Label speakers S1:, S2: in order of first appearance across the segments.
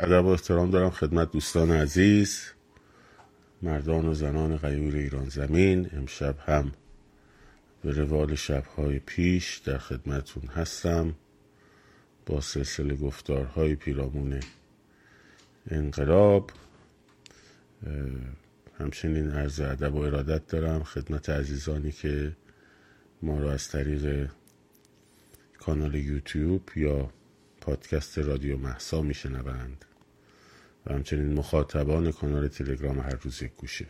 S1: ادب و احترام دارم خدمت دوستان عزیز مردان و زنان غیور ایران زمین. امشب هم به روال شبهای پیش در خدمتون هستم با سلسله گفتارهای پیرامون انقلاب. همچنین عرض ادب و ارادت دارم خدمت عزیزانی که ما را از طریق کانال یوتیوب یا پادکست رادیو مهسا میشنوند. همچنین مخاطبان کانال تلگرام هر روز یک گوشه.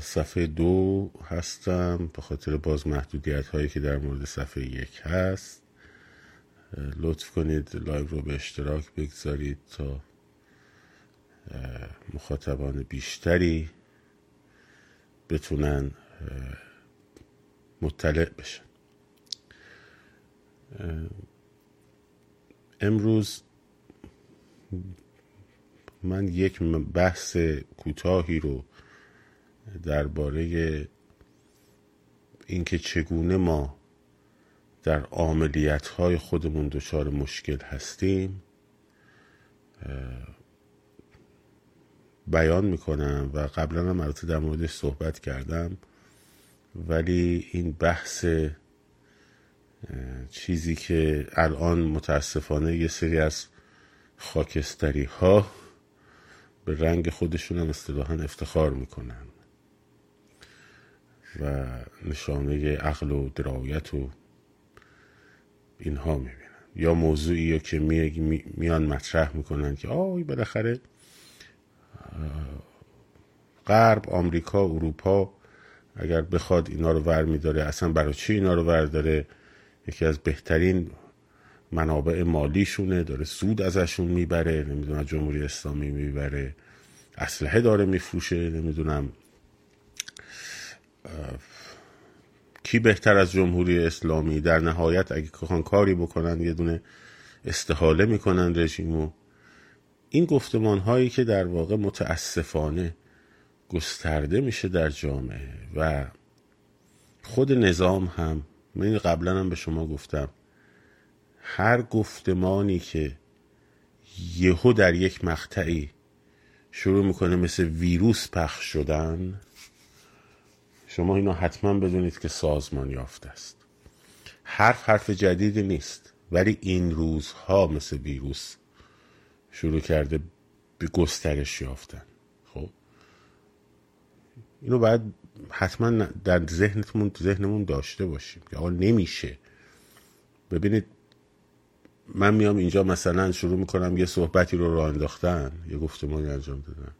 S1: صفحه دو هستم. به خاطر باز محدودیت هایی که در مورد صفحه یک هست لطف کنید live رو به اشتراک بگذارید تا مخاطبان بیشتری بتونن مطلع بشن. امروز من یک بحث کوتاهی رو درباره اینکه چگونه ما در عملیت های خودمون دچار مشکل هستیم بیان می‌کنم و قبلا هم البته در موردش صحبت کردم ولی این بحث چیزی که الان متاسفانه یه سری از خاکستری ها به رنگ خودشون هم اصطلاحا افتخار می‌کنن و نشانه عقل و درایت و اینها می‌بینن. یا موضوعی که میان مطرح می‌کنن که آی بالاخره غرب آمریکا اروپا اگر بخواد اینا رو ور میداره اصلا برای چی اینا رو ور داره؟ یکی از بهترین منابع مالیشونه داره سود ازشون می‌بره نمی‌دونم جمهوری اسلامی می‌بره اسلحه داره میفروشه نمی‌دونم کی بهتر از جمهوری اسلامی؟ در نهایت اگه کخان کاری بکنن یه دونه استحاله می‌کنن رژیمو. این گفتمان هایی که در واقع متاسفانه گسترده میشه در جامعه و خود نظام هم من قبلا هم به شما گفتم هر گفتمانی که یهو در یک مقطعی شروع می‌کنه مثل ویروس پخش شدن شما اینو حتما بدونید که سازمان یافته است. حرف حرف جدیدی نیست ولی این روزها مثل ویروس شروع کرده به گسترش یافتن. خب؟ اینو باید حتما در ذهنتون ذهنمون داشته باشیم. که آقا نمیشه. ببینید من میام اینجا مثلا شروع می‌کنم یه صحبتی رو راه انداختن یه گفتمانی انجام دادن.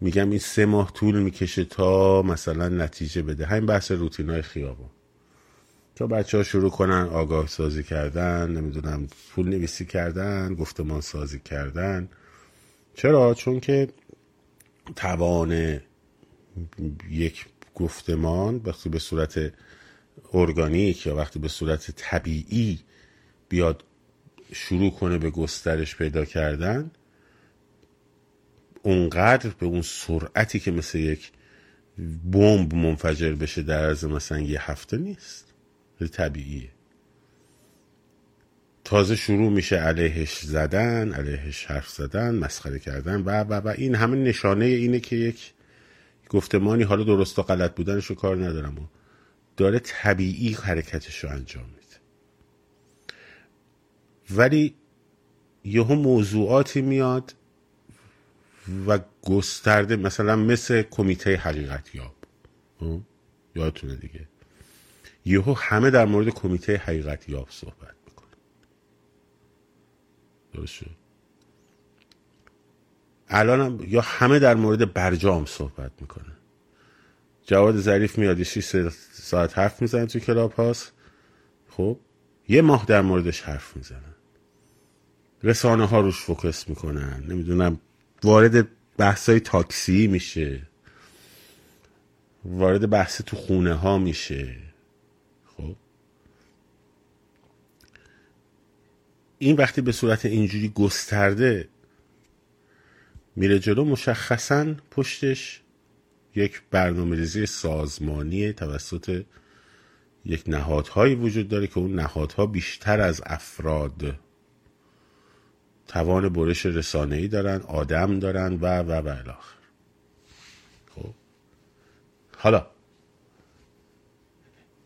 S1: میگم این سه ماه طول می‌کشه تا مثلا نتیجه بده. همین بحث روتین های خیابان. تا بچه ها شروع کنن آگاه سازی کردن نمی‌دونم پول نویسی کردن گفتمان سازی کردن. چرا؟ چون که توان یک گفتمان وقتی به صورت ارگانیک یا وقتی به صورت طبیعی بیاد شروع کنه به گسترش پیدا کردن اونقدر به اون سرعتی که مثل یک بمب منفجر بشه در عرض مثلا یه هفته نیست. طبیعیه. تازه شروع میشه علیهش زدن علیهش حرف زدن مسخره کردن و و و این همه نشانه اینه که یک گفتمانی حالا درست و غلط بودنش رو کار ندارم و داره طبیعی حرکتش رو انجام ولی یهو موضوعاتی میاد و گسترده مثلا مثل کمیته حقیقت یاب. یادتونه دیگه. یهو همه در مورد کمیته حقیقت یاب صحبت می‌کنه درست شد الان یا همه در مورد برجام صحبت می‌کنه جواد ظریف میاد 6 ساعت حرف می‌زنه تو کلاب هاست. خب؟ یه ماه در موردش حرف می‌زنن رسانه ها روش فوکس می‌کنن. نمی‌دونم وارد بحث های تاکسی میشه. وارد بحث تو خونه ها میشه. خب؟ این وقتی به صورت اینجوری گسترده میره جلو مشخصا پشتش یک برنامه ریزی سازمانی توسط یک نهادهایی وجود داره که اون نهادها بیشتر از افراد توان برش رسانه‌ای دارن آدم دارن و و و الاخر خب. حالا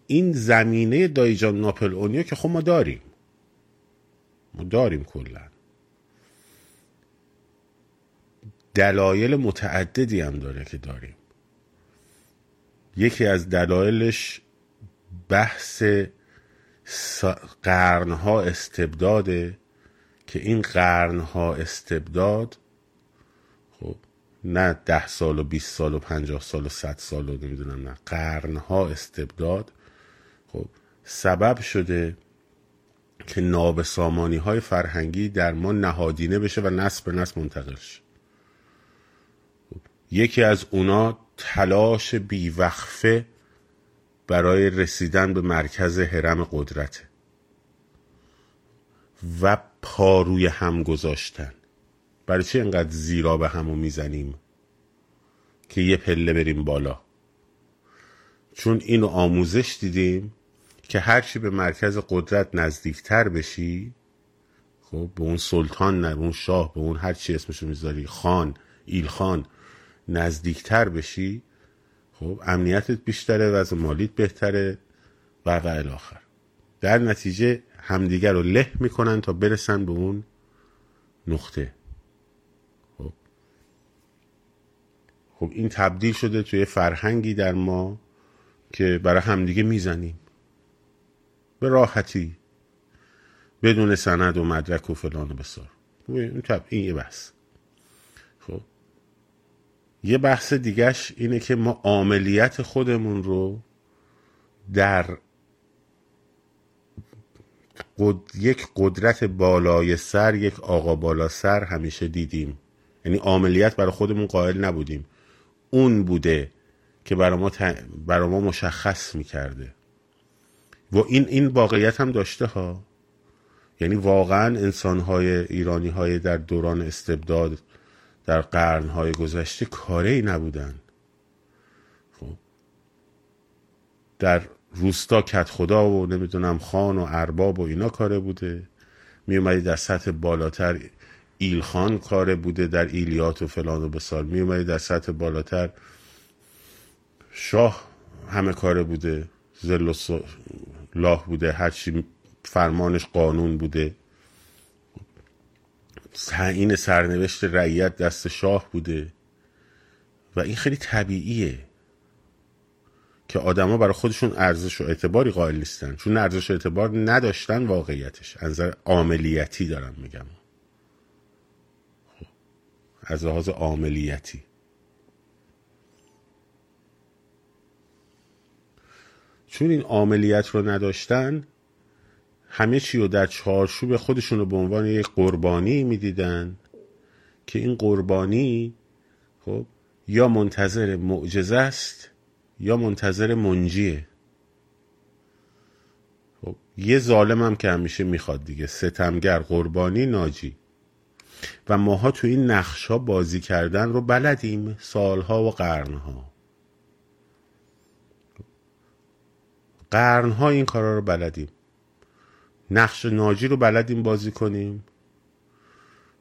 S1: این زمینه دایجان ناپل اونیو که خب ما داریم. ما داریم کلا. دلایل متعددی هم داره که داریم. یکی از دلایلش بحث قرنها استبداده که این قرنها استبداد خب نه ده سال و 20 سال و پنجاه سال و صد سال و نمی‌دونم نه قرنها استبداد خب سبب شده که نابسامانی های فرهنگی در ما نهادینه بشه و نسل به نسل منتقل شه. خب، یکی از اونا تلاش بیوقفه برای رسیدن به مرکز حرم قدرته و پاروی هم گذاشتن. برای چی انقدر زیرا به همو می‌زنیم که یه پله بریم بالا؟ چون اینو آموزش دیدیم که هرچی به مرکز قدرت نزدیکتر بشی خب به اون سلطان نه به اون شاه به اون هر چی اسمشو می‌ذاری خان ایل خان نزدیکتر بشی خب امنیتت بیشتره وضع مالیت بهتره و و الاخر در نتیجه همدیگر رو له می‌کنن تا برسن به اون نقطه. خب. خب این تبدیل شده توی فرهنگی در ما که برای همدیگه می‌زنیم. به راحتی. بدون سند و مدرک و فلان و بسار. این, این یه بحث. خب. یه بحث دیگهش اینه که ما عملیت خودمون رو در قد... یک قدرت بالای سر یک آقا بالا سر همیشه دیدیم. یعنی عملیت برای خودمون قائل نبودیم. اون بوده که برای ما, ت... برای ما مشخص می‌کرده. و این این واقعیت هم داشته ها. یعنی واقعا انسانهای ایرانی های در دوران استبداد در قرنهای گذشته کاره ای نبودن. خب. در روستا کت خدا و نمی‌دونم خان و ارباب و اینا کاره بوده. می اومدی در سطح بالاتر ایلخان کاره بوده در ایلیات و فلان و بسال می اومدی در سطح بالاتر شاه همه کاره بوده. زل و لاه بوده. هرچی فرمانش قانون بوده. تعیین سرنوشت رعیت دست شاه بوده. و این خیلی طبیعیه. که آدما برای خودشون ارزش و اعتباری قائل نیستن. چون ارزش و اعتبار نداشتن واقعیتش. از نظر عاملیتی دارم میگم. خب. از لحاظ عاملیتی. چون این عاملیت رو نداشتن همه چی رو در چارچوب خودشون رو به عنوان یک قربانی می‌دیدن که این قربانی خب یا منتظر معجزه است یا منتظر منجیه. خب یه ظالم هم که همیشه می‌خواد دیگه ستمگر قربانی ناجی. و ماها تو این نقش ها بازی کردن رو بلدیم سالها و قرنها. قرنها این کارا رو بلدیم. نقش ناجی رو بلدیم بازی کنیم.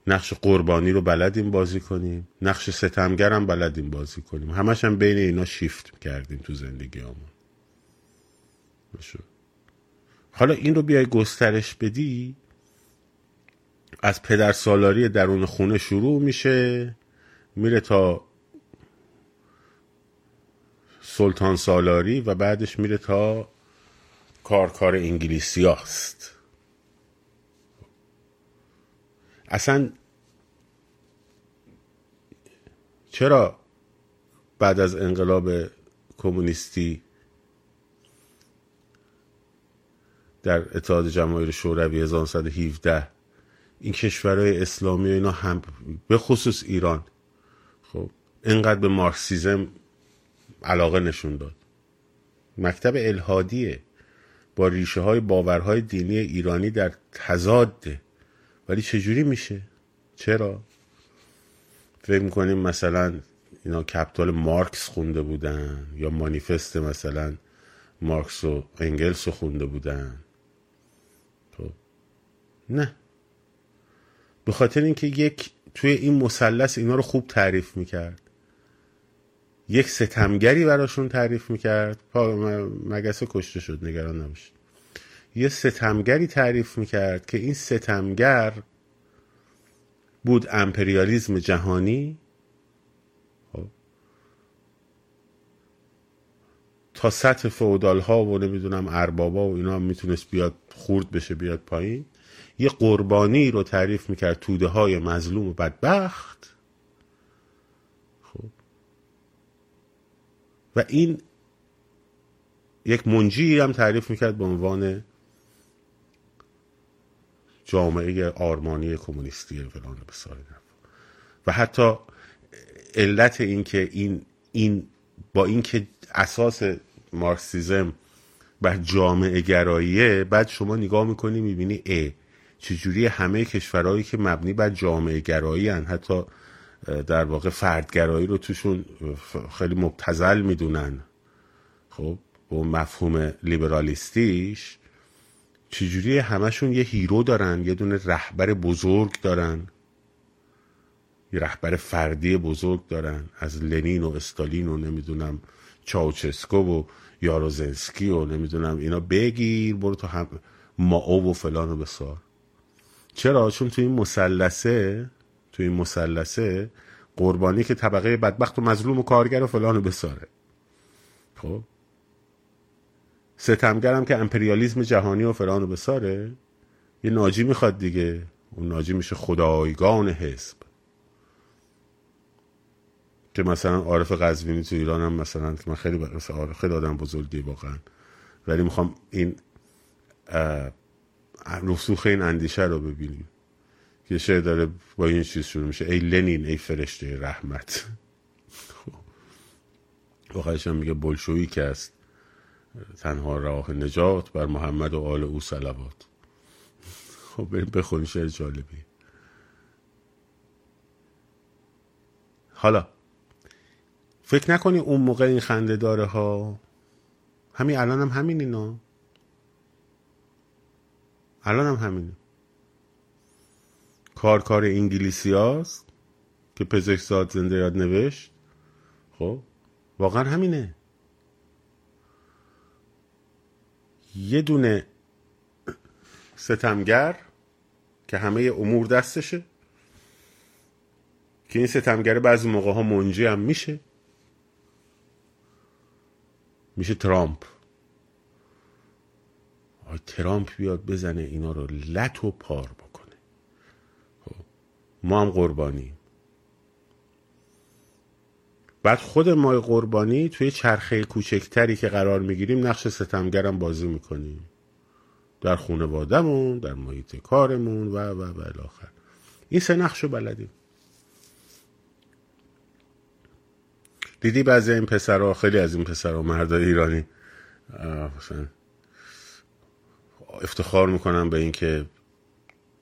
S1: نقش قربانی رو بلدیم بازی کنیم. نقش هم بلدیم بازی کنیم. همش هم بین اینا شیفت کردیم تو زندگی همون. حالا این رو بیای گسترش بدی از پدر سالاری درون خونه شروع میشه میره تا سلطان سالاری و بعدش میره تا کارکار انگلیسی هست اصلا چرا بعد از انقلاب کمونیستی در اتحاد جماهیر شوروی 1917 این کشورهای اسلامی و اینا هم به خصوص ایران خب اینقدر به مارکسیزم علاقه نشون داد. مکتب الهادیه با ریشه های باورهای دینی ایرانی در تضاده ولی چجوری میشه؟ چرا؟ فکر می‌کنیم مثلا اینا کپتال مارکس خونده بودن یا مانیفست مثلا مارکس و انگلس رو خونده بودن. تو خب. نه. به خاطر اینکه یک توی این مثلث اینا رو خوب تعریف می‌کرد. یک ستمگری براشون تعریف می‌کرد. مگس کشته شد نگران نباشید. یه ستمگری تعریف می‌کرد که این ستمگر بود امپریالیزم جهانی. خب. تا سطح فودال ها و نمی‌دونم اربابا و اینا هم می‌تونست بیاد خورد بشه بیاد پایین. یه قربانی رو تعریف می‌کرد توده های مظلوم و بدبخت. خب. و این یک منجی هم تعریف می‌کرد به عنوان جامعه آرمانی کمونیستی فلان بسار و حتی علت این که این این با اینکه اساس مارکسیزم بر جامعه گراییه بعد شما نگاه می‌کنی می‌بینی ای چجوری همه کشورهایی که مبنی بر جامعه گرایی هن حتی در واقع فردگرایی رو توشون خیلی مبتزل می‌دونن. خب با مفهوم لیبرالیستیش چجوری همشون یه هیرو دارن یه دونه رهبر بزرگ دارن؟ یه رهبر فردی بزرگ دارن از لنین و استالین و نمی‌دونم چاوچسکو و یاروزنسکی و نمی‌دونم اینا بگیر برو تو هم ماو و فلان و بسار. چرا؟ چون تو این مسلسه تو این مسلسه قربانی که طبقه بدبخت و مظلوم و کارگر و فلان و بساره. خب؟ ستمگرم که امپریالیزم جهانی و فلان و بساره. یه ناجی می‌خواد دیگه. اون ناجی میشه خدایگان حزب. که مثلا عارف قزوینی تو ایران هم مثلا که من خیلی مثلا عارف خیلی آدم بزرگی واقعا. ولی می‌خوام این رسوخ این اندیشه رو ببینیم. که شعر داره با این چیز شروع میشه. ای لنین ای فرشته رحمت. واقعش هم میگه بلشویی که است. تنها راه نجات بر محمد و آل او سلوات خب بریم بخونیم شعر جالبی. حالا فکر نکنی اون موقع این خنده داره ها همین الان هم همین اینا الان هم همینه. کار کار انگلیسی هاست که پزشک زنده یاد نوشت. خب واقعا همینه. یه دونه ستمگر که همه امور دستشه. که این ستمگر بعضی موقع ها منجی هم میشه. میشه ترامپ. ترامپ بیاد بزنه اینا رو لط و پار بکنه. خب. ما هم قربانیم. بعد خود ما قربانی توی چرخه کوچکتری که قرار می‌گیریم نقش ستمگرم بازی می‌کنیم. در خانوادهمون در محیط کارمون و و و الاخر. این سه نقش رو بلدیم. دیدی بعضی این پسرها خیلی از این پسرها مردای ایرانی افتخار می‌کنن به اینکه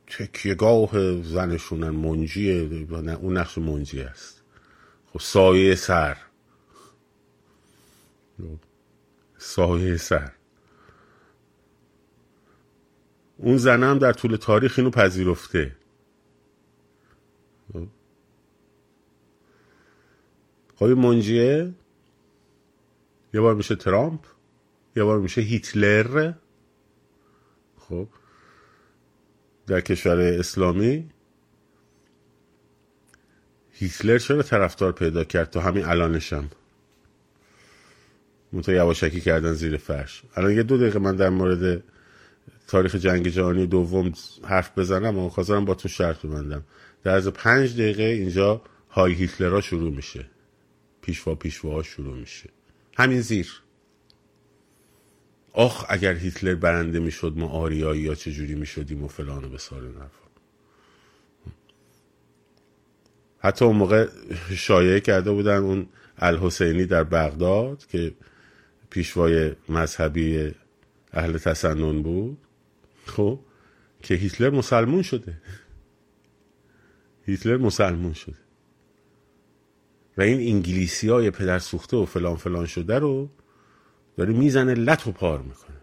S1: تکیهگاه زنشونن منجیه اون نقش منجی است. خب سایه سر. سایه سر. اون زنم در طول تاریخ اینو پذیرفته. خب منجیه یه بار میشه ترامپ یه بار میشه هیتلر. خب در کشور اسلامی هیتلر چرا طرفدار پیدا کرد؟ تا همین الانشم. منتها یواشکی کردن زیر فرش. الان یه دو دقیقه من در مورد تاریخ جنگ جهانی دوم حرف بزنم و خواستم با تو شرط ببندم. در از پنج دقیقه اینجا های هیتلرها شروع میشه. پیشوا پیشواها شروع میشه. همین زیر. آخ اگر هیتلر برنده می‌شد ما آریایی یا چجوری می‌شدیم و فلان و بسار نرفا حتی اون موقع شایعه کرده بودن اون الحسینی در بغداد که پیشوای مذهبی اهل تسنن بود خب که هیتلر مسلمون شده. هیتلر مسلمون شده. و این انگلیسی های پدر سوخته و فلان فلان شده رو داره می‌زنه لط و پار می‌کنه.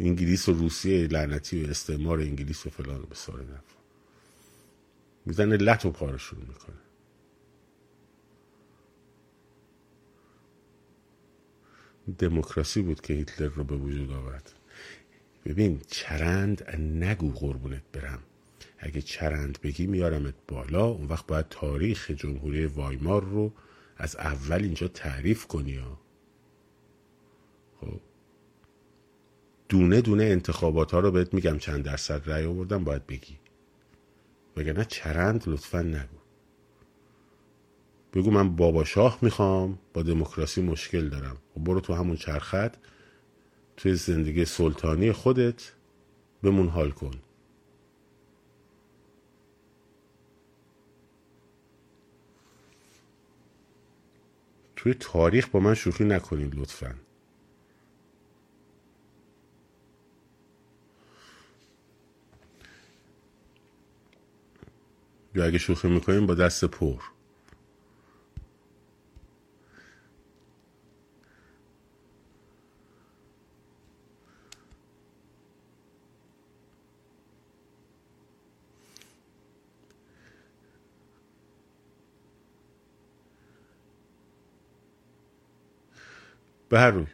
S1: انگلیس و روسیه لعنتی و استعمار انگلیس و فلان و نفر می‌زنه لط و پارشون می‌کنه. دموکراسی بود که هیتلر رو به وجود آورد. ببین چرند نگو قربونت برم. اگه چرند بگی میارمت بالا اون وقت باید تاریخ جمهوری وایمار رو از اول اینجا تعریف کنی ها. خب. دونه دونه انتخابات ها رو بهت میگم چند درصد رأی آوردن باید بگی. وگرنه چرند لطفا نگو. بگو من بابا شاه می‌خوام با دموکراسی مشکل دارم. و برو تو همون چرخت توی زندگی سلطانی خودت بمون حال کن. توی تاریخ با من شوخی نکنید لطفا. یا اگه شوخی می‌کنیم با دست پر. به هر روی.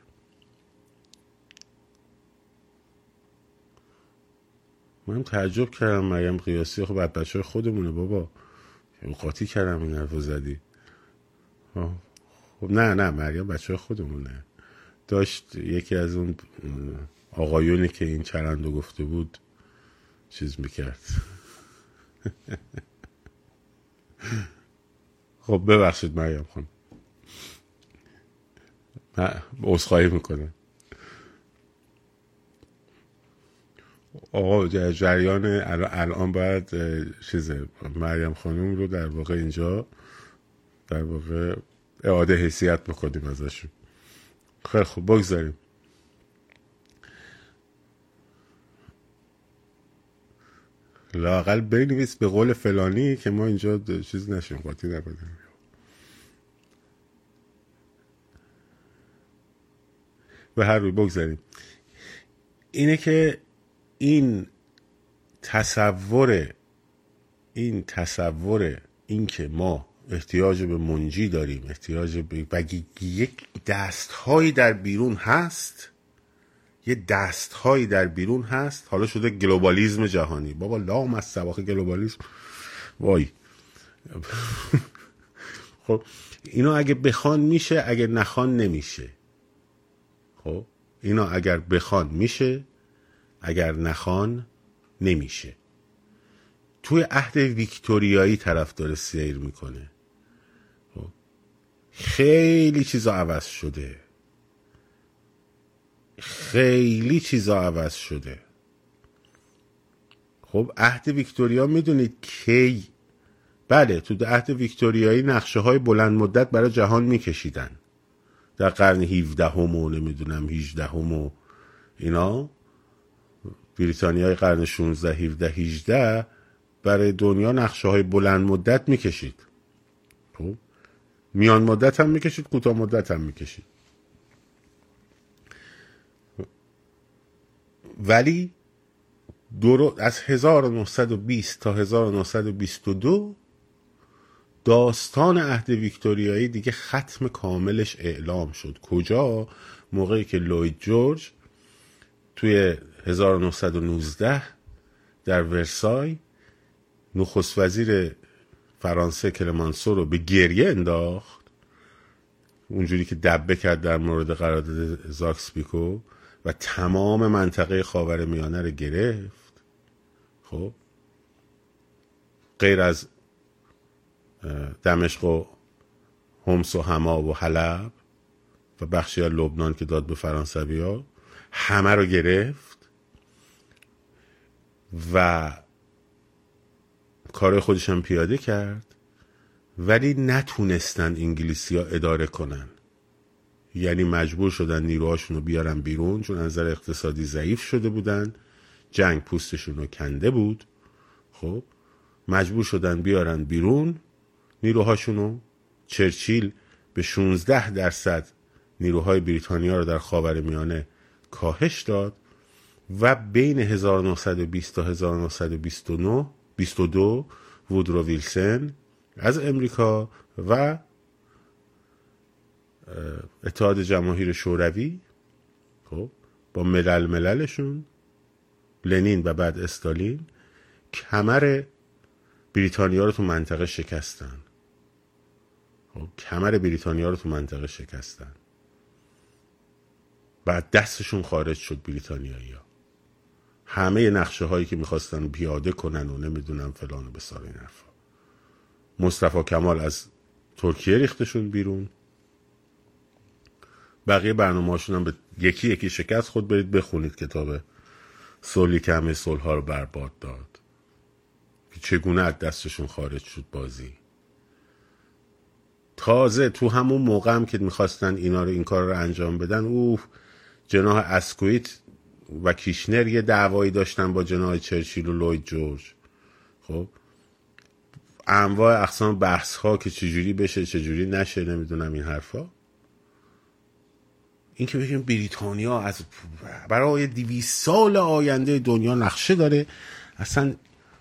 S1: من تعجب کردم مریم قیاسی خب بعد بچه خودمونه بابا. قاطی کردم این حرف زدی. خب نه نه مریم بچه خودمونه. داشت یکی از اون آقایونی که این چرندو گفته بود چیز می‌کرد. خب ببخشید مریم خانم عذرخواهی می‌کنم. آقا جریان الان باید چیزه مریم خانم رو در واقع اینجا در واقع اعاده حیثیت بکنیم ازشون. خیلی خوب بگذاریم. لاقل بنویس به قول فلانی که ما اینجا چیز نشیم قاطی نکنیم به هر روی بگذاریم. اینه که این تصور این تصور این که ما احتیاج به منجی داریم احتیاج به یک دستهایی در بیرون هست یه دستهایی در بیرون هست حالا شده گلوبالیزم جهانی. بابا لام از سواخ گلوبالیزم. وای. خب اینو اگه بخوان میشه اگه نخوان نمیشه. خب اینا اگر بخوان میشه اگر نخوان نمیشه. توی عهد ویکتوریایی طرف داره سیر می‌کنه. خب. خیلی چیزا عوض شده. خیلی چیزا عوض شده. خب عهد ویکتوریا می‌دونید کی؟ بله تو عهد ویکتوریایی نقشه های بلند مدت برای جهان میکشیدن. در قرن 17 هم و نمی‌دونم 18 هم و اینا. بریتانیای قرن 16 17 18 برای دنیا نقشه های بلند مدت می‌کشید. خب؟ میان مدت هم می‌کشید کوتاه مدت هم می‌کشید. ولی دورو از 1920 تا 1922 داستان عهد ویکتوریایی دیگه ختم کاملش اعلام شد. کجا؟ موقعی که لوید جورج توی 1919 در ورسای نخست وزیر فرانسه کلمانسو رو به گریه انداخت. اونجوری که دبه کرد در مورد قرارداد زاکس بیکو و تمام منطقه خاور میانه رو گرفت. خب. غیر از دمشق و همس و هما و حلب و بخشی از لبنان که داد به فرانسوی ها همه رو گرفت. و کار خودش هم پیاده کرد ولی نتونستن انگلیسی ها اداره کنن. یعنی مجبور شدن نیروهاشون رو بیارن بیرون چون نظر اقتصادی ضعیف شده بودن. جنگ پوستشون رو کنده بود. خب مجبور شدن بیارن بیرون. نیروهاشونو چرچیل به 16 درصد نیروهای بریتانیا رو در خاور میانه کاهش داد. و بین 1920 تا 1929 22 وودرو ویلسن از امریکا و اتحاد جماهیر شوروی خب با ملل مللشون لنین و بعد استالین کمر بریتانیا رو تو منطقه شکستن. خب کمر بریتانیا رو تو منطقه شکستن. بعد دستشون خارج شد بریتانیایی ها همه نقشه هایی که می‌خواستن پیاده کنن و نمی‌دونم فلان و بسار این حرفا. مصطفی کمال از ترکیه ریختشون بیرون. بقیه برنامه هم به یکی یکی شکست خود برید بخونید کتاب صلحی که همه صلح ها رو برباد داد. که چگونه از دستشون خارج شد بازی. تازه تو همون موقع هم که می‌خواستن اینا رو این کار رو انجام بدن اوه جناح اسکویت و کیشنر یه دعوایی داشتن با جناح چرچیل و لوید جورج. خب؟ انواع اقسام بحث ها که چجوری بشه چجوری نشه نمی‌دونم این حرفا. این که بگیم بریتانیا از برای دویست سال آینده دنیا نقشه داره اصلا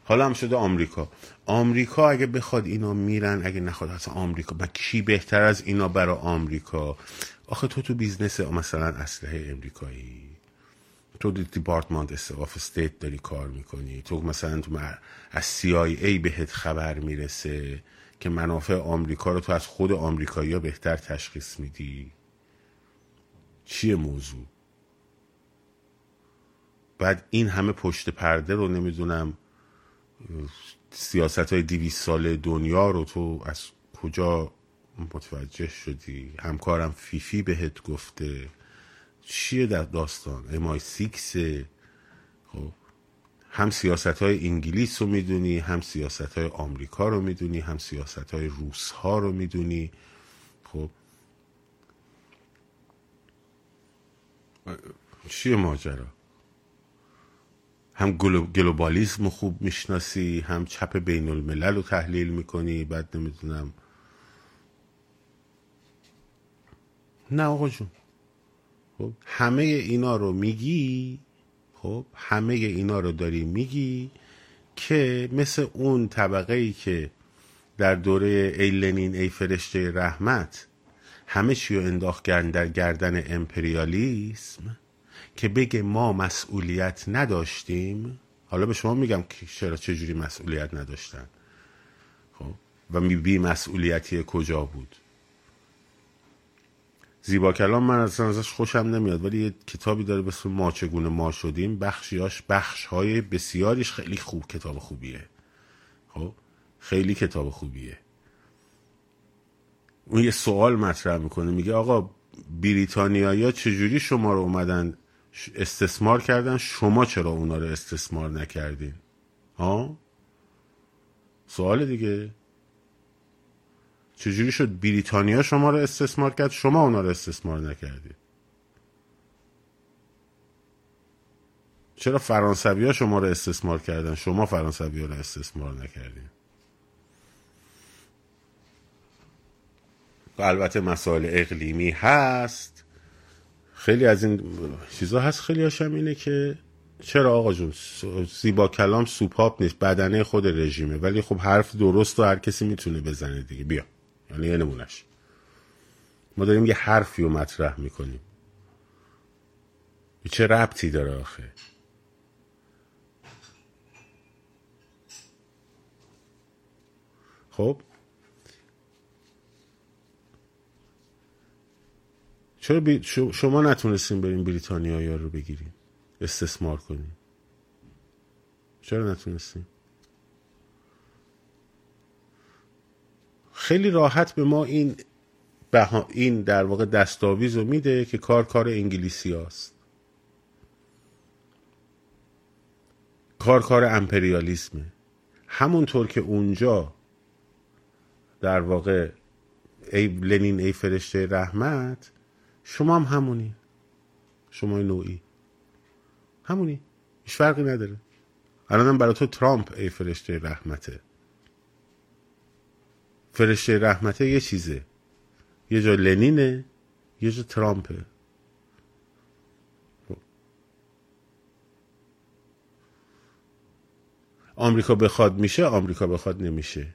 S1: حالا هم شده آمریکا. آمریکا اگه بخواد اینا میرن اگه نخواد اصلا آمریکا. با کی بهتر از اینا برای آمریکا؟ آخه تو تو business مثلا اسلحه امریکایی. تو Department of State داری کار می‌کنی. تو مثلا تو از CIA بهت خبر می‌رسه که منافع آمریکا رو تو از خود آمریکایی بهتر تشخیص میدی. چیه موضوع؟ بعد این همه پشت پرده رو نمی‌دونم سیاست های دویست سال دنیا رو تو از کجا متوجه شدی؟ همکارم فیفی بهت گفته. چیه در داستان امای سیکس خب هم سیاست های انگلیس رو می‌دونی هم سیاست های آمریکا رو می‌دونی هم سیاست های روس ها رو می‌دونی. خب چیه ماجرا؟ هم گلوبالیسم خوب می‌شناسی هم چپ بین الملل رو تحلیل می‌کنی بعد نمی‌دونم. نه آقا جون. خب همه اینا رو میگی خب همه اینا رو داری میگی که مثل اون طبقه ای که در دوره ای لنین ای فرشته رحمت همه چی رو انداخت در گردن امپریالیسم که بگه ما مسئولیت نداشتیم. حالا به شما میگم که چرا چجوری مسئولیت نداشتن. خب و بی مسئولیتی کجا بود؟ زیبا کلام من اصلا ازش خوشم نمیاد ولی یه کتابی داره به اسم ما چگونه ما شدیم. بخشیاش بخش های بسیاریش خیلی خوب کتاب خوبیه. خب؟ خیلی کتاب خوبیه. اون یه سوال مطرح می‌کنه میگه آقا بریتانیایی چجوری شما رو اومدن استثمار کردن؟ شما چرا اونا رو استثمار نکردین؟ ها؟ سوال دیگه. چجوری شد بریتانیا شما رو استثمار کرد؟ شما اونا رو استثمار نکردید. چرا فرانسوی ها شما رو استثمار کردن؟ شما فرانسوی ها رو استثمار نکردین. البته مسائل اقلیمی هست. خیلی از این چیزا هست. خیلی هاشم اینه که چرا آقا جون زیبا کلام سوپاپ نیست. بدنه خود رژیمه. ولی خب حرف درست و هر کسی می‌تونه بزنه دیگه. بیا. یعنی یه نمونش ما داریم یه حرفی رو مطرح می‌کنیم. چه ربطی داره آخه؟ خب؟ چرا بی... شما نتونستین بریم بریتانیا رو بگیریم استثمار کنیم چرا نتونستیم خیلی راحت به ما این بها... این در واقع دستاویز رو میده که کار کار انگلیسی هاست. کار کار امپریالیسمه. همونطور که اونجا در واقع ای لنین ای فرشته رحمت شما هم همونی. شما نوعی. همونی. هیچ فرقی نداره. الانم برای تو ترامپ ای فرشته رحمته. فرشته رحمته یه چیزه. یه جا لنینه یه جا ترامپه. آمریکا بخواد میشه آمریکا بخواد نمیشه.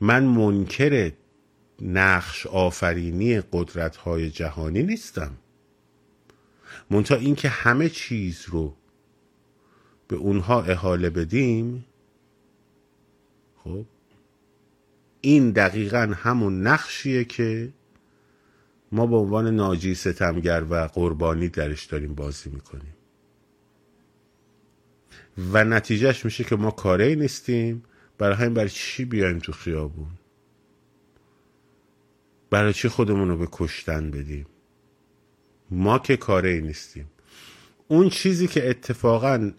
S1: من منکر نقش آفرینی قدرت های جهانی نیستم. منتها اینکه همه چیز رو به اونها احاله بدیم خب؟ این دقیقا همون نقشیه که ما به عنوان ناجی ستمگر و قربانی درش داریم بازی می‌کنیم. و نتیجهش میشه که ما کاره نیستیم. برای همین برای چی بیایم تو خیابون؟ برای چی خودمون رو به کشتن بدیم؟ ما که کاره نیستیم. اون چیزی که اتفاقا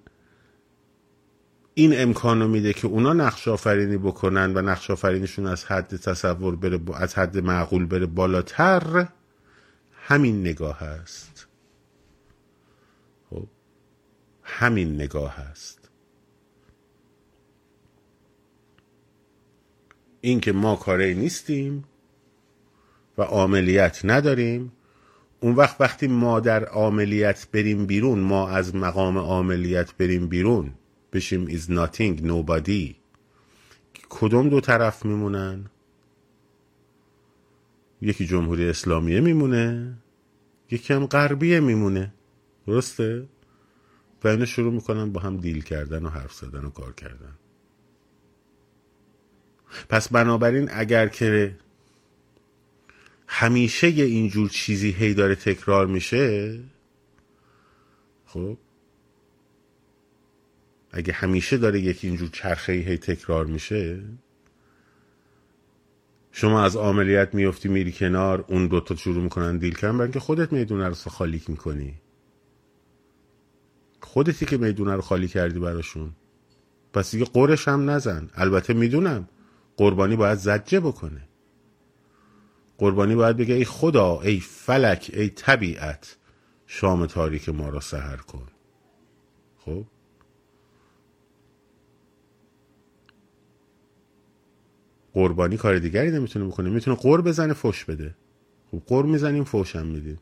S1: این امکان رو میده که اونا نقش آفرینی بکنن و نقش آفرینیشون از حد تصور بره از حد معقول بره بالاتر همین نگاه هست خب همین نگاه هست اینکه ما کاری نیستیم و عملیت نداریم اون وقت وقتی ما در عملیت بریم بیرون ما از مقام عملیت بریم بیرون بشیم is nothing nobody. کدوم دو طرف میمونن؟ یکی جمهوری اسلامیه میمونه یکی هم غربیه میمونه. درسته؟ و اینو شروع می‌کنن با هم دیل کردن و حرف زدن و کار کردن. پس بنابراین اگر که همیشه یه اینجور چیزی هی داره تکرار میشه خب اگه همیشه داره یکی اینجور چرخه هی تکرار میشه شما از عملیات میفتی میری کنار اون دوتا شروع می‌کنن دیل کردن برای که خودت می‌دونه رو خالی می‌کنی. خودتی که می‌دونه رو خالی کردی براشون. پس دیگه قرش هم نزن. البته می‌دونم قربانی باید زجه بکنه. قربانی باید بگه ای خدا ای فلک ای طبیعت شام تاریک ما را سهر کن. خب؟ قربانی کار دیگری نمی‌تونه بکنه. می‌تونه قر بزنه فش بده. خب قر می‌زنیم فوش هم میدیم.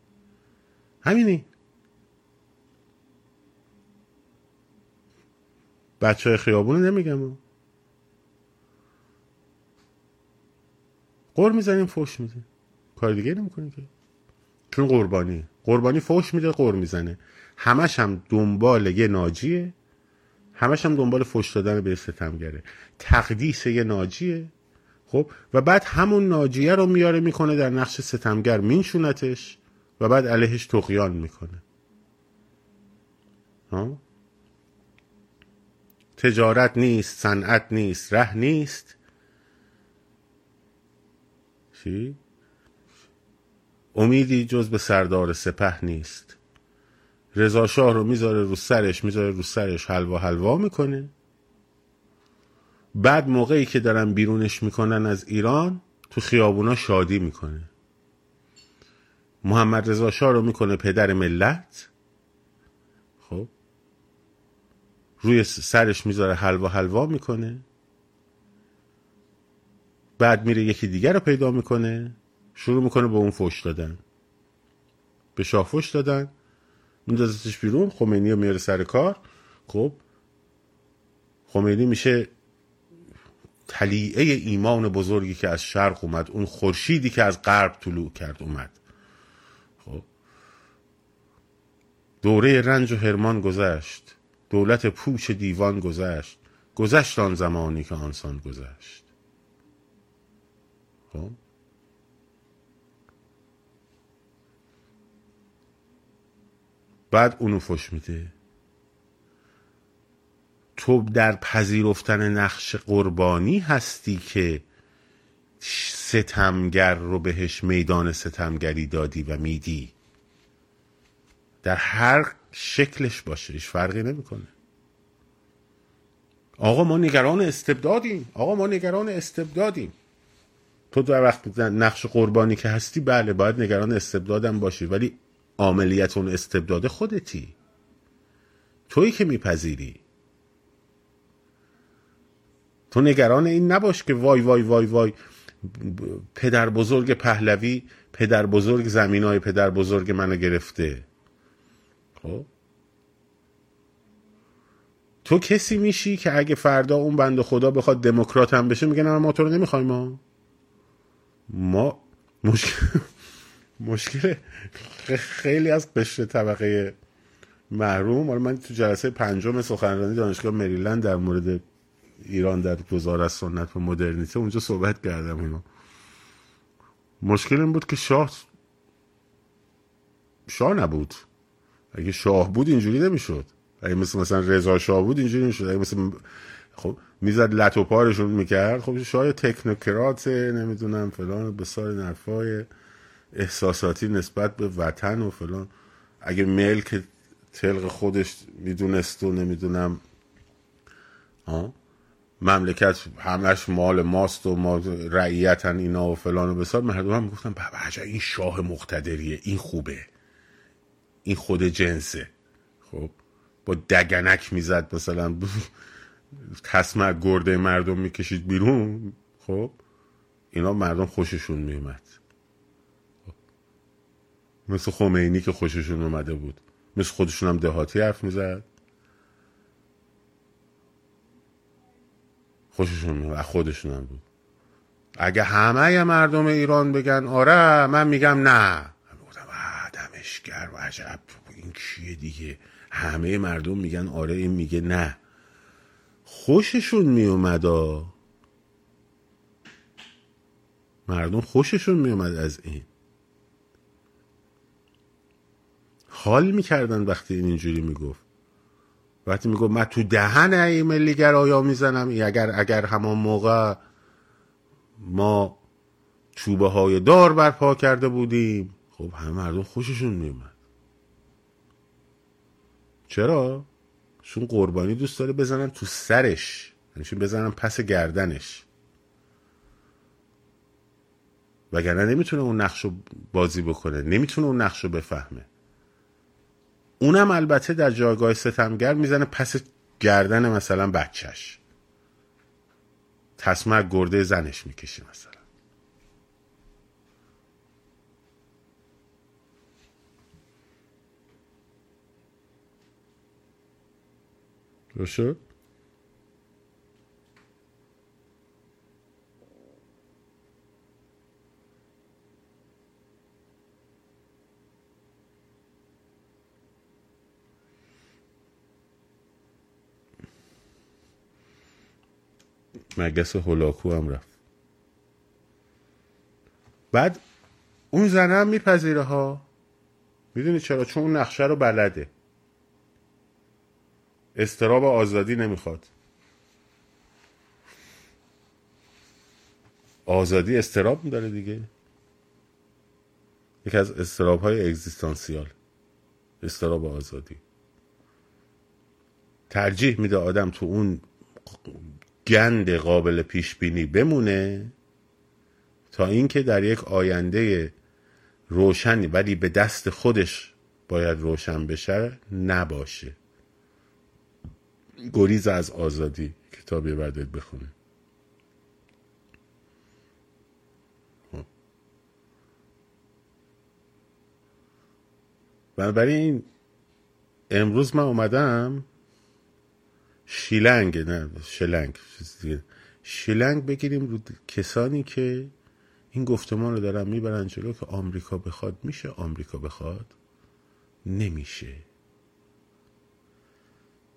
S1: همینی. بچه های خیابون نمیگم. قر می‌زنیم فوش میدیم. کار دیگه نمی‌کنه که. چون قربانی. قربانی فوش میده قر می‌زنه. همش هم دنبال یه ناجیه. همش هم دنبال فوش دادن به ستمگره. تقدیس یه ناجیه. خب؟ و بعد همون ناجیه رو میاره می‌کنه در نقش ستمگر مینشونتش و بعد علیهش تقیان می‌کنه. ها؟ تجارت نیست صنعت نیست ره نیست. چی؟ امیدی جز به سردار سپه نیست. رضا شاه رو می‌ذاره رو سرش می‌ذاره رو سرش حلوا حلوا می‌کنه. بعد موقعی که دارن بیرونش می‌کنن از ایران تو خیابونا شادی می‌کنه. محمد رضا شاه رو می‌کنه پدر ملت. خب. روی سرش می‌ذاره حلوا حلوا می‌کنه. بعد میره یکی دیگر رو پیدا می‌کنه. شروع می‌کنه به اون فوش دادن. به شاه فوش دادن. میندازتش بیرون. خمینی رو میاره سر کار. خب. خمینی میشه تلیعه ایمان بزرگی که از شرق اومد اون خورشیدی که از غرب طلوع کرد اومد. خب. دوره رنج و هرمان گذشت دولت پوچ دیوان گذشت گذشت آن زمانی که آنسان گذشت. خب. بعد اونو فش میده. تو در پذیرفتن نقش قربانی هستی که ستمگر رو بهش میدان ستمگری دادی و میدی. در هر شکلش باشه هیچ فرقی نمی‌کنه. آقا ما نگران استبدادیم. آقا ما نگران استبدادیم. تو در وقت نقش قربانی که هستی بله باید نگران استبدادم باشی ولی عملیت اون استبداد خودتی. تویی که میپذیری. تو نگران این نباش که وای وای وای وای. پدر بزرگ پهلوی پدر بزرگ زمین های پدر بزرگ منو گرفته. خب؟ تو کسی میشی که اگه فردا اون بند خدا بخواد دموکرات هم بشه میگه نه ما تو رو نمی‌خوایم ما ما مشکل مشکل خیلی از قشر طبقه محروم. حالا من تو جلسه پنجم سخنرانی دانشگاه مریلند در مورد ایران در گذار از سنت و مدرنیته. اونجا صحبت کردم اینو. مشکل این بود که شاه شاه نبود. اگه شاه بود اینجوری نمی‌شد. اگه مثل مثلا رضا شاه بود اینجوری نمی‌شد. اگه مثل خب می‌زد لط و پارشون می‌کرد. خب شاه تکنوکرات نمی‌دونم فلان به سال نرفای احساساتی نسبت به وطن و فلان. اگه ملک تلق خودش می‌دونست و نمی‌دونم. مملکت همش مال ماست و ما رعیتن اینا و فلان و بسار. مردم هم می‌گفتن بابا این شاه مقتدریه این خوبه. این خود جنسه. خب با دگنک می‌زد مثلا. تسمه گرده مردم می‌کشید بیرون. خب اینا مردم خوششون میومد مثل خمینی که خوششون اومده بود. مثل خودشون هم دهاتی حرف می‌زد. خوششون و خودشون هم بود. اگه همه مردم ایران بگن آره من میگم نه. گفتم دمشگر و عجب این کیه دیگه؟ همه مردم میگن آره این میگه نه. خوششون میومد مردم خوششون میومد از این. حال می‌کردن وقتی این اینجوری می‌گفت. وقتی می‌گفت من تو دهن ای ملی آیا می‌زنم اگر اگر همان موقع ما چوبه های دار برپا کرده بودیم خب همه مردم خوششون میومد چرا؟ چون قربانی دوست داره بزنن تو سرش یعنی بزنن پس گردنش. وگرنه نمی‌تونه اون نقش رو بازی بکنه نمی‌تونه اون نقش رو بفهمه. اونم البته در جایگاه ستمگر می‌زنه پس گردن مثلا بچهش. تصمه گرده زنش می‌کشه مثلا. شد؟ مگس هولاکو هم رفت. بعد اون زنه هم میپذیره ها. می‌دونی چرا؟ چون اون نقشه رو بلده. استراب آزادی نمی‌خواد. آزادی استراب داره دیگه. یکی از استراب های اگزیستانسیال. استراب آزادی. ترجیح میده آدم تو اون گند قابل پیش بینی بمونه تا اینکه در یک آینده روشنی ولی به دست خودش باید روشن بشه نباشه. گریز از آزادی. کتابی بعدت بخونه. خب. بنابراین امروز من اومدم شیلنگ نه شلنگ. شیلنگ بگیریم رو کسانی که این گفتمان رو دارن می‌برن جلو که آمریکا بخواد میشه آمریکا بخواد نمیشه.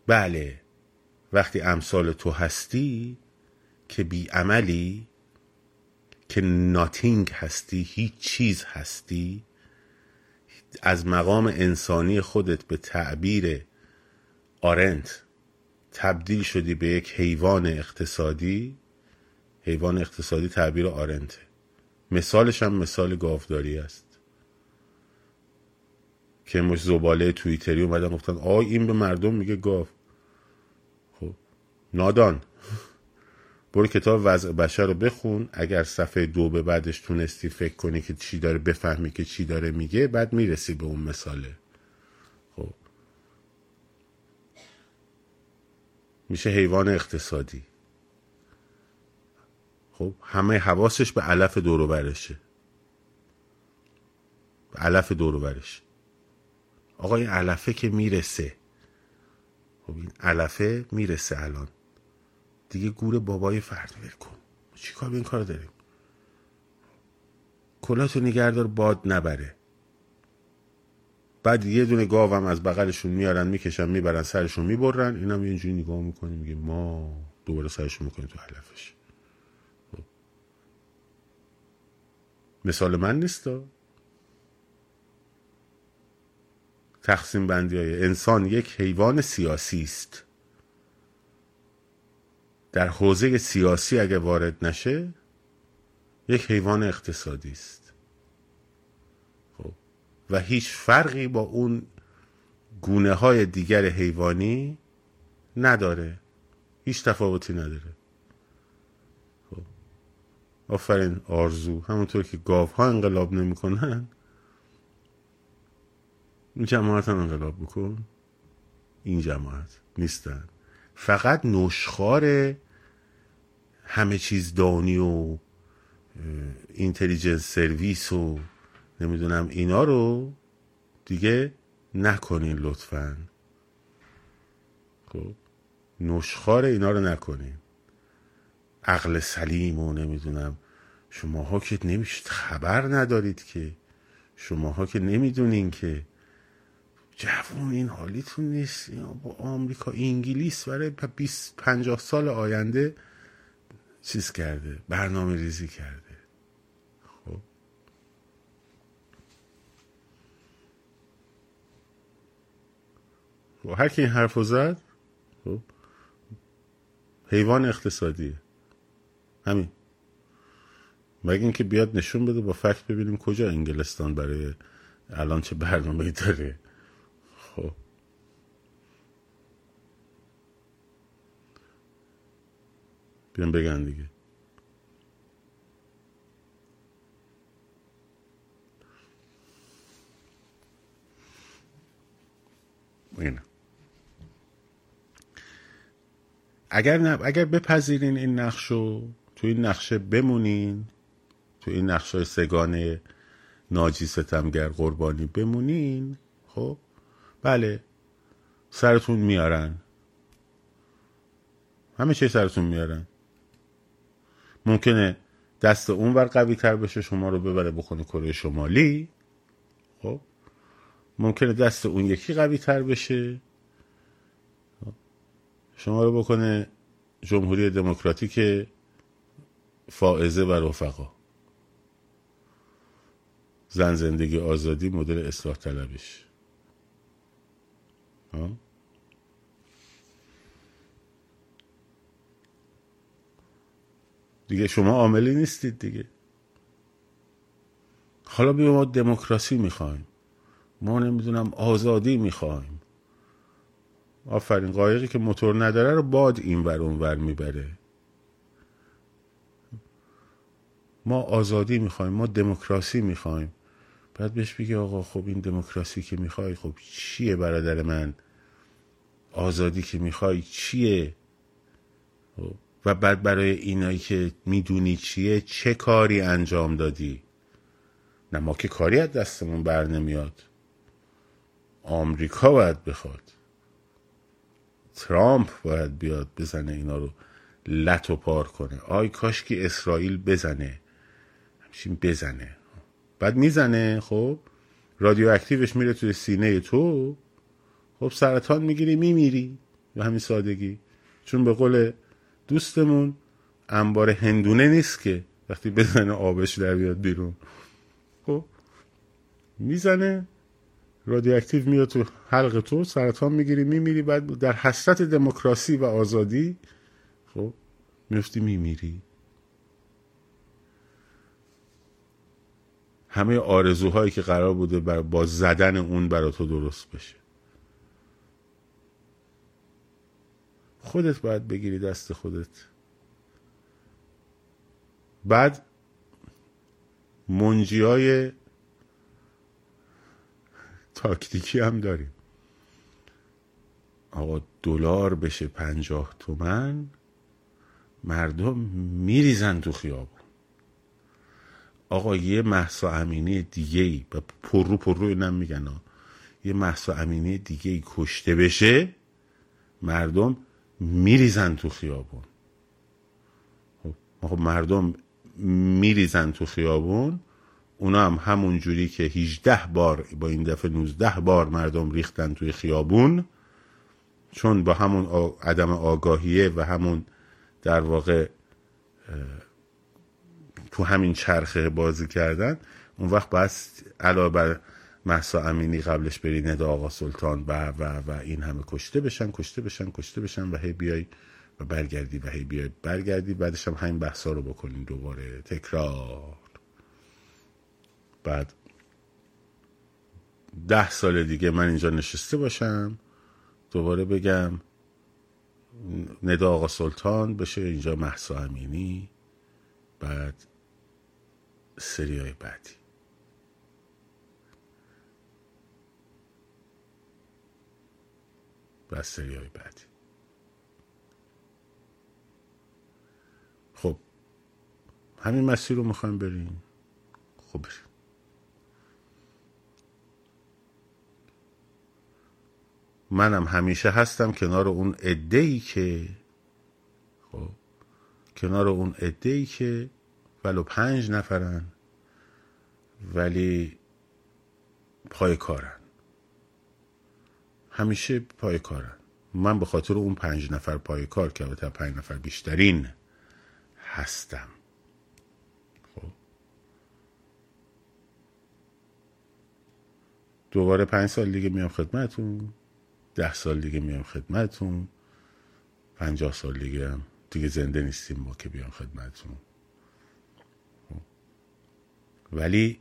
S1: بله وقتی امثال تو هستی که بی عملی که ناتینگ هستی هیچ چیز هستی از مقام انسانی خودت به تعبیر آرنت تبدیل شدی به یک حیوان اقتصادی. حیوان اقتصادی تعبیر آرنته. مثالش هم مثال گاوداری است. که مش زباله تویتری اومدن گفتن آی این به مردم میگه گاو. خب نادان. برو کتاب وضع بشر رو بخون. اگر صفحه دو به بعدش تونستی فکر کنی که چی داره بفهمی که چی داره میگه بعد می‌رسی به اون مثاله. میشه حیوان اقتصادی. خب همه حواسش به علف دورو برشه به علف دورو برش آقا این علفه که می‌رسه. خب این علفه می‌رسه الان. دیگه گور بابای فرد کن. چی کار به این کار داریم؟ کلاتو نگردار باد نبره. بعد یه دونه گاوم از بغلشون میارن می‌کشن می‌برن سرشون می‌برن. اینم اینجوری نگاه می‌کنیم میگه ما دوباره سرشون می‌کنیم تو حلفش خب. مثال من نیست تقسیم بندی های انسان یک حیوان سیاسی است. در حوزه سیاسی اگه وارد نشه یک حیوان اقتصادی است. و هیچ فرقی با اون گونه های دیگر حیوانی نداره. هیچ تفاوتی نداره. خب. آفرین آرزو. همونطور که گاو ها انقلاب نمی‌کنن این جماعت هم انقلاب بکن این جماعت نیستن. فقط نشخار همه چیز دانی و اینتلیجنس سرویس و نمی‌دونم. اینا رو دیگه نکنین لطفا. خب. نشخار اینا رو نکنین. عقل سلیم و نمی‌دونم. شماها که نمیشید خبر ندارید که. شماها که نمی‌دونین که. جوون این حالیتون نیست. با آمریکا انگلیس برای 20 50 سال آینده چیز کرده؟ برنامه ریزی کرده. هر کی این حرف زد خب حیوان اقتصادیه. همین. مگه اینکه بیاد نشون بده با فکت ببینیم کجا انگلستان برای الان چه برنامه داره. خب. بیان بگن دیگه. اینه. اگر نه اگر بپذیرین این نقشو تو این نقشه بمونین تو این نقش های سگانه ناجی ستمگر قربانی بمونین خب؟ بله سرتون میارن. همه چه سرتون میارن. ممکنه دست اون ور قوی تر بشه شما رو ببره بکنه کره شمالی خب؟ ممکنه دست اون یکی قوی تر بشه. شما رو بکنه جمهوری دموکراتیک فائزه و رفقا. زن زندگی آزادی مدل اصلاح طلبش دیگه شما عاملی نیستید دیگه. حالا بیا ما دموکراسی می‌خوایم. ما نمی‌دونم آزادی می‌خوایم. آفرین قایقی که موتور نداره رو باد این ور اون ور می‌بره. ما آزادی می‌خوایم ما دموکراسی می‌خوایم. بعد بهش بگی آقا خب این دموکراسی که می‌خوای خب چیه برادر من؟ آزادی که می‌خوای چیه؟ خب، و بعد برای اینایی که می‌دونی چیه چه کاری انجام دادی؟ نه ما که کاری از دستمون بر نمیاد. آمریکا باید بخواد. ترامپ باید بیاد بزنه اینا رو لط و پار کنه. آی کاش که اسرائیل بزنه. همچین بزنه. بعد می‌زنه خب؟ رادیواکتیوش میره توی سینه تو. خب سرطان می‌گیری میمیری. به همین سادگی. چون به قول دوستمون انبار هندونه نیست که وقتی بزنه آبش در بیاد بیرون. خب؟ می‌زنه. رادیواکتیو میاد تو حلق تو سرطان می‌گیری میمیری بعد در حسرت دموکراسی و آزادی خب میفتی میمیری. همه آرزوهایی که قرار بوده با زدن اون برا تو درست بشه. خودت باید بگیری دست خودت. بعد منجی های تاکتیکی هم داریم. آقا دلار بشه پنجاه تومن مردم میریزن تو خیابون. آقا یه مهسا امینی دیگه ای و پررو پررو اینم میگن یه مهسا امینی دیگه ای کشته بشه مردم میریزن تو خیابون. خب مردم میریزن تو خیابون اونا هم همون جوری که 18 بار با این دفعه 19 بار مردم ریختن توی خیابون چون با همون عدم آگاهیه و همون در واقع تو همین چرخه بازی کردن اون وقت بس علاوه بر محسا امینی قبلش بری ندا آقا سلطان و و و این همه کشته بشن کشته بشن کشته بشن و هی بیای و برگردی و هی بیای برگردی بعدش هم همین بحثا رو بکنیم دوباره. تکرار. بعد ده سال دیگه من اینجا نشسته باشم دوباره بگم ندا آقا سلطان بشه اینجا محسا امینی بعد سریای بعدی. بعد سریای بعدی. خب همین مسیر رو می‌خوایم بریم؟ خب بریم. منم همیشه هستم کنار اون ای که خب کنار اون ای که ولو پنج نفرن ولی پای کارن. همیشه پای کارن. من به خاطر اون پنج نفر پای کار که البته پنج نفر بیشترین هستم. خب. دوباره پنج سال دیگه میام خدمتون ده سال دیگه میام خدمتون پنجاه سال دیگه هم. دیگه زنده نیستیم ما که بیام خدمتون ولی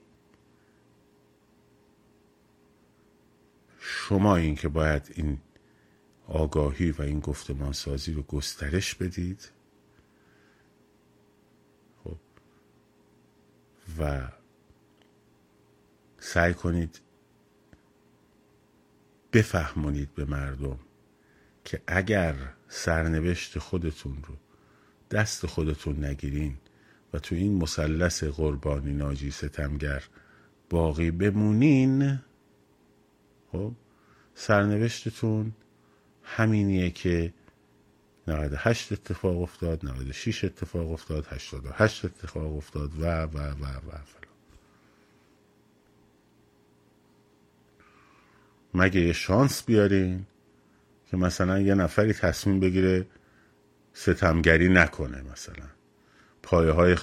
S1: شما این که باید این آگاهی و این گفتمان سازی رو گسترش بدید. خب. و سعی کنید بفهمونید به مردم که اگر سرنوشت خودتون رو دست خودتون نگیرین و تو این مثلث قربانی ناجی ستمگر باقی بمونین خب سرنوشتتون همینیه که 98 اتفاق افتاد 96 اتفاق افتاد 88 اتفاق افتاد و و و و. مگه یه شانس بیارین که مثلا یه نفری تصمیم بگیره ستمگری نکنه مثلا. پایه های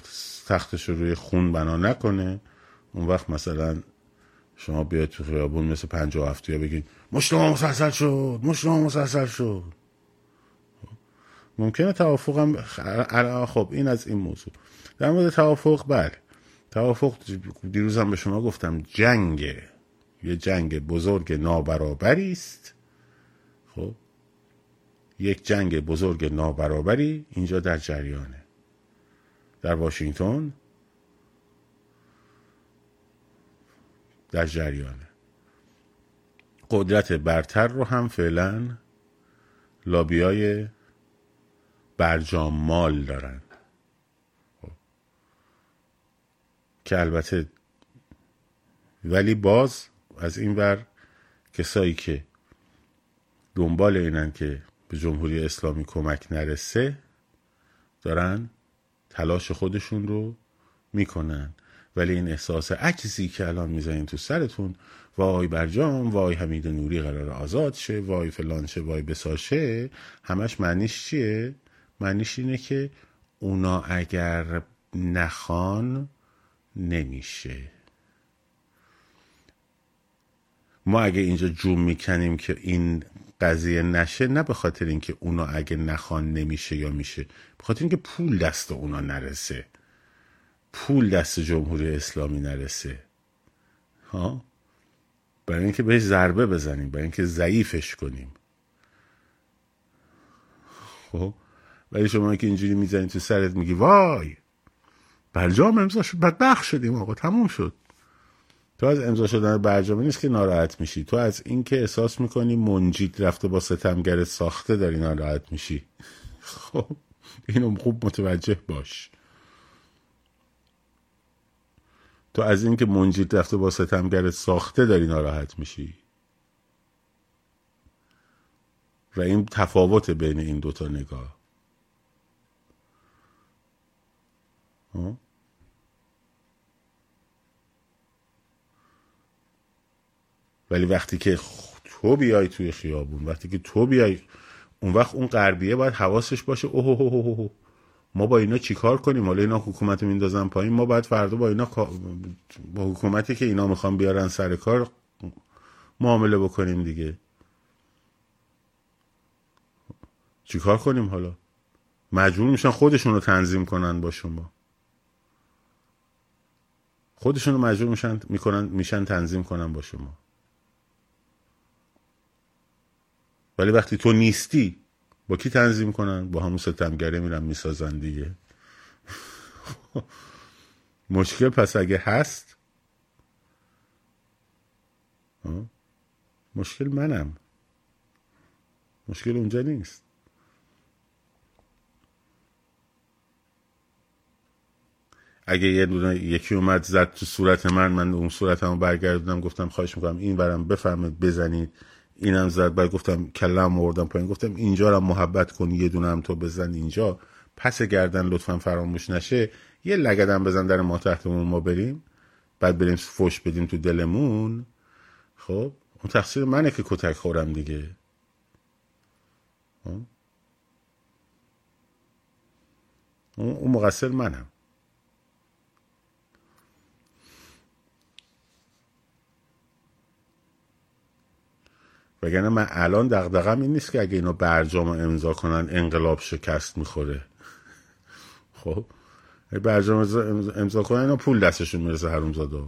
S1: تختش رو روی خون بنا نکنه. اون وقت مثلا شما بیاید تو خیابون مثل پنج و هفته بگین مشتما مسلسل شد مشتما مسلسل شد. ممکنه توافق هم خب این از این موضوع. در مورد توافق بله. توافق دیروزم به شما گفتم جنگه. یه جنگ بزرگ نابرابری است. خب یک جنگ بزرگ نابرابری اینجا در جریانه. در واشنگتن در جریانه. قدرت برتر رو هم فعلا لابیای برجام مال دارن. خب. که البته ولی باز از این ور کسایی که دنبال اینن که به جمهوری اسلامی کمک نرسه دارن تلاش خودشون رو می‌کنن. ولی این احساس عکسی که الان می‌زنین تو سرتون وای برجام وای حمید نوری قرار آزاد شه وای فلان شه وای بساشه همش معنیش چیه؟ معنیش اینه که اونا اگر نخوان نمیشه. ما اگه اینجا جوم می‌کنیم که این قضیه نشه نه به خاطر اینکه اونا اگه نخوان نمیشه یا میشه به خاطر اینکه پول دست اونا نرسه. پول دست جمهوری اسلامی نرسه. ها؟ برای اینکه بهش ضربه بزنیم برای اینکه ضعیفش کنیم. خب؟ ولی شما که اینجوری می‌زنید تو سرت میگی وای! برجام امضا شد بدبخ شدیم آقا تموم شد. تو از امضا شدن برجامه نیست که ناراحت میشی. تو از اینکه احساس می‌کنی منجید رفته با ستمگر ساخته داری ناراحت میشی. خب اینو خوب متوجه باش. تو از اینکه منجید رفته با ستمگر ساخته داری ناراحت میشی. و این تفاوت بین این دوتا نگاه. ولی وقتی که تو بیای توی خیابون وقتی که تو بیای اون وقت اون غربیه باید حواسش باشه اوه اوه اوه ما با اینا چیکار کنیم؟ حالا اینا حکومت میندازن پایین ما باید فردا با اینا با حکومتی که اینا می‌خوان بیارن سر کار معامله بکنیم دیگه. چیکار کنیم حالا؟ مجبور میشن خودشون رو تنظیم کنن با شما. خودشون رو مجبور میشن می‌کنن میشن تنظیم کنن با شما. ولی وقتی تو نیستی با کی تنظیم کنن؟ با همون ستمگره میرن می‌سازن دیگه. مشکل پس اگه هست مشکل منم. مشکل اونجا نیست. اگه یه دونه یکی اومد زد تو صورت من من اون صورتمو برگردوندم گفتم خواهش می‌کنم این برم بفهمید بزنید. اینم زد بعد گفتم کلم آوردم پایین. گفتم اینجا رو محبت کن یه دونه تو بزن اینجا. پس گردن لطفا فراموش نشه. یه لگدم بزن در ما تحتمون ما بریم. بعد بریم فوش بدیم تو دلمون. خب اون تقصیر منه که کتک خورم دیگه. خب؟ اون مقصر منم. وگرنه من الان دغدغم این نیست که اگه اینا برجام امضا کنن انقلاب شکست می‌خوره. خب؟ برجام امضا کنن اینا پول دستشون می‌رسه حرومزاده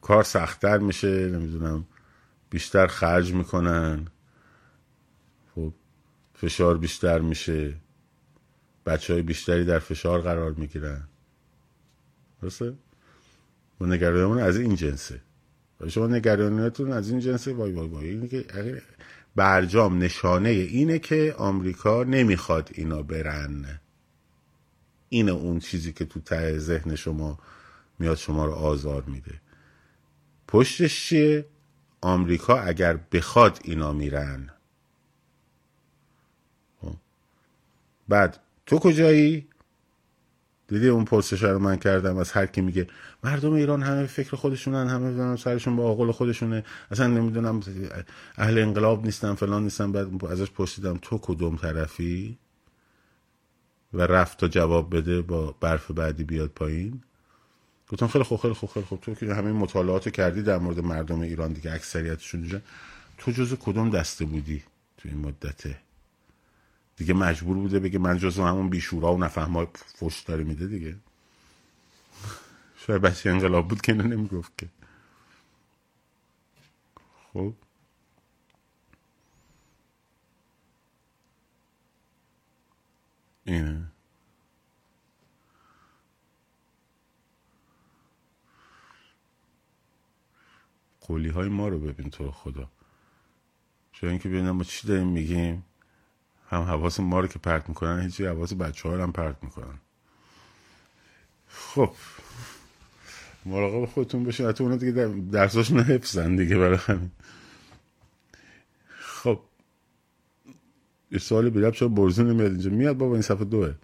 S1: کار سختتر میشه نمی‌دونم بیشتر خرج می‌کنن. خب؟ فشار بیشتر میشه. بچه های بیشتری در فشار قرار می‌گیرن. درسته؟ و نگرانمون از این جنسه. شما نگرانیتون از این جنس وای وای وای. اینه که برجام نشانه اینه که آمریکا نمی‌خواد اینا برن. اینه اون چیزی که تو ته ذهن شما میاد شما رو آزار میده. پشتش چیه؟ آمریکا اگر بخواد اینا میرن. خب. بعد تو کجایی؟ دیدی اون پرسش رو من کردم از هر کی میگه مردم ایران همه فکر خودشونن همه سرشون با آقل خودشونه. اصلا نمی‌دونم اهل انقلاب نیستن فلان نیستن. بعد ازش پرسیدم تو کدوم طرفی؟ و رفت تا جواب بده با برف بعدی بیاد پایین. گفتم خیلی خوب خیلی خوب خیلی خوب. تو که همه مطالعات کردی در مورد مردم ایران دیگه اکثریتشون تو جز کدوم دسته بودی تو این مدته دیگه مجبور بوده بگه من جزو همون بیشورا و نفهمای فش داره میده دیگه. شاید بچه انقلاب بود که نمی‌گفت که. خب. اینه. قولی های ما رو ببین تو خدا. چون اینکه ببینم ما چی داریم میگیم؟ هم حواس ما رو که پرت می‌کنن هیچی حواس بچه ها رو هم پرت می‌کنن. خب. مراقب خودتون باشین. حتی اونا دیگه درساشون حفظن دیگه برای همین. خب. یه سوال بیرب چرا برزون نمیاد اینجا. میاد بابا این صفحه دوه.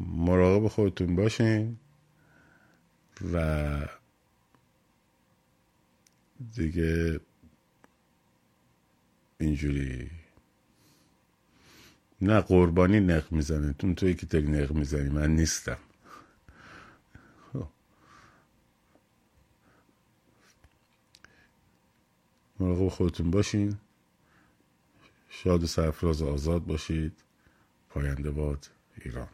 S1: مراقب خودتون باشین و دیگه اینجوری. نه قربانی نق می‌زنه. تون توی که تک نق می‌زنی. من نیستم. خب. مراقب خودتون باشین. شاد و سرفراز آزاد باشید. پاینده باد ایران.